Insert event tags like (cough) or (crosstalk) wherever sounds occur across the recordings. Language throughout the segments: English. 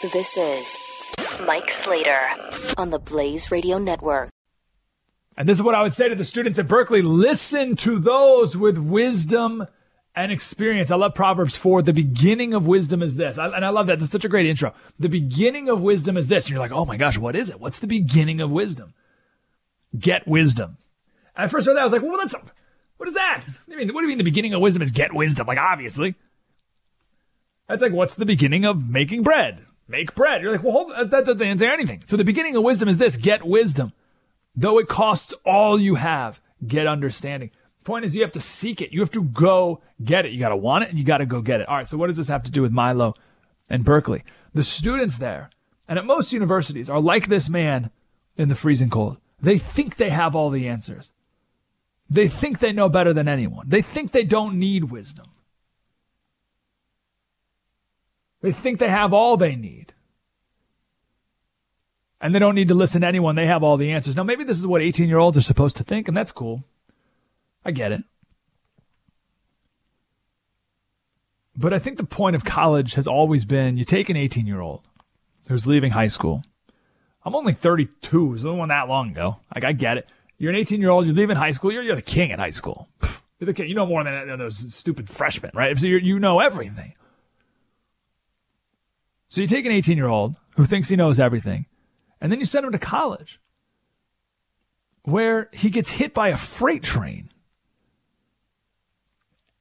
This is Mike Slater on the Blaze Radio Network. And this is what I would say to the students at Berkeley listen to those with wisdom and experience. I love Proverbs 4. The beginning of wisdom is this. I, and I love that. That's such a great intro. The beginning of wisdom is this. And you're like, oh my gosh, what is it? What's the beginning of wisdom? Get wisdom. And I first heard that, I was like, well, that's, what is that? I mean, what do you mean the beginning of wisdom is get wisdom? Like, obviously. That's like, what's the beginning of making bread? Make bread. You're like, well, hold, that doesn't answer anything. So the beginning of wisdom is this get wisdom. Though it costs all you have, get understanding. Point is, you have to seek it. You have to go get it. You got to want it and you got to go get it. All right, so what does this have to do with Milo and Berkeley? The students there, and at most universities, are like this man in the freezing cold. They think they have all the answers. They think they know better than anyone. They think they don't need wisdom. They think they have all they need. And they don't need to listen to anyone. They have all the answers. Now, maybe this is what 18 year olds are supposed to think, and that's cool. I get it. But I think the point of college has always been you take an 18 year old who's leaving high school. I'm only 32. It was only one that long ago. Like, I get it. You're an 18 year old, you're leaving high school, you're, you're the king at high school. You're the king. You know more than, than those stupid freshmen, right? So you know everything. So you take an 18 year old who thinks he knows everything, and then you send him to college where he gets hit by a freight train.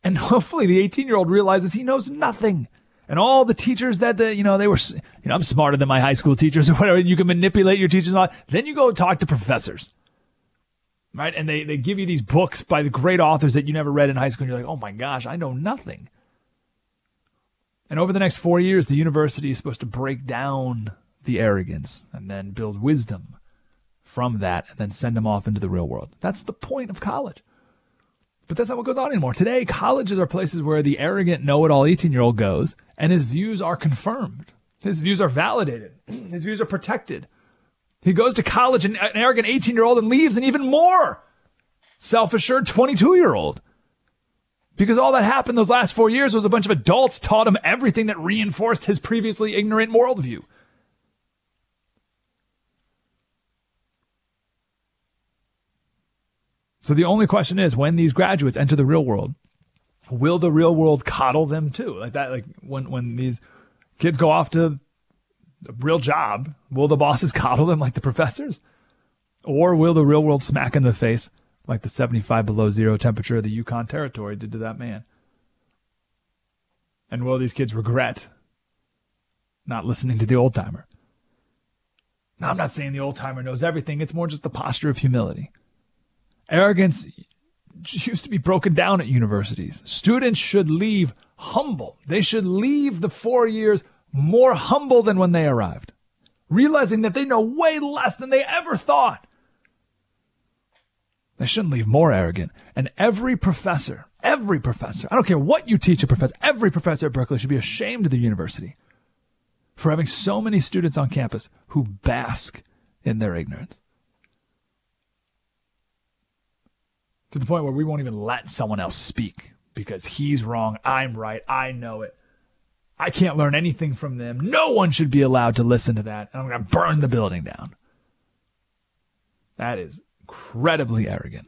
And (laughs) hopefully the 18 year old realizes he knows nothing. And all the teachers that the, you know, they were, you know, I'm smarter than my high school teachers (laughs) or whatever. You can manipulate your teachers a lot. Then you go talk to professors. Right. And they, they give you these books by the great authors that you never read in high school. And you're like, oh my gosh, I know nothing. And over the next four years, the university is supposed to break down the arrogance and then build wisdom from that and then send them off into the real world. That's the point of college. But that's not what goes on anymore. Today, colleges are places where the arrogant know it all 18 year old goes and his views are confirmed. His views are validated. (clears throat) His views are protected. He goes to college, an, an arrogant 18 year old, and leaves an even more self assured 22 year old. Because all that happened those last four years was a bunch of adults taught him everything that reinforced his previously ignorant worldview. So the only question is when these graduates enter the real world, will the real world coddle them too? Like that, like when, when these kids go off to a real job, will the bosses (laughs) coddle them like the professors? Or will the real world smack in the face like the 75 below zero temperature of the Yukon Territory did to that man. And will these kids regret not listening to the old timer? Now, I'm not saying the old timer knows everything. It's more just the posture of humility. Arrogance used to be broken down at universities. Students should leave humble. They should leave the four years more humble than when they arrived, realizing that they know way less than they ever thought. They shouldn't leave more arrogant. And every professor, every professor, I don't care what you teach a professor, every professor at Berkeley should be ashamed of the university for having so many students on campus who bask in their ignorance. To the point where we won't even let someone else speak because he's wrong, I'm right, I know it. I can't learn anything from them. No one should be allowed to listen to that. And I'm going to burn the building down. That is incredibly arrogant.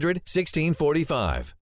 1645.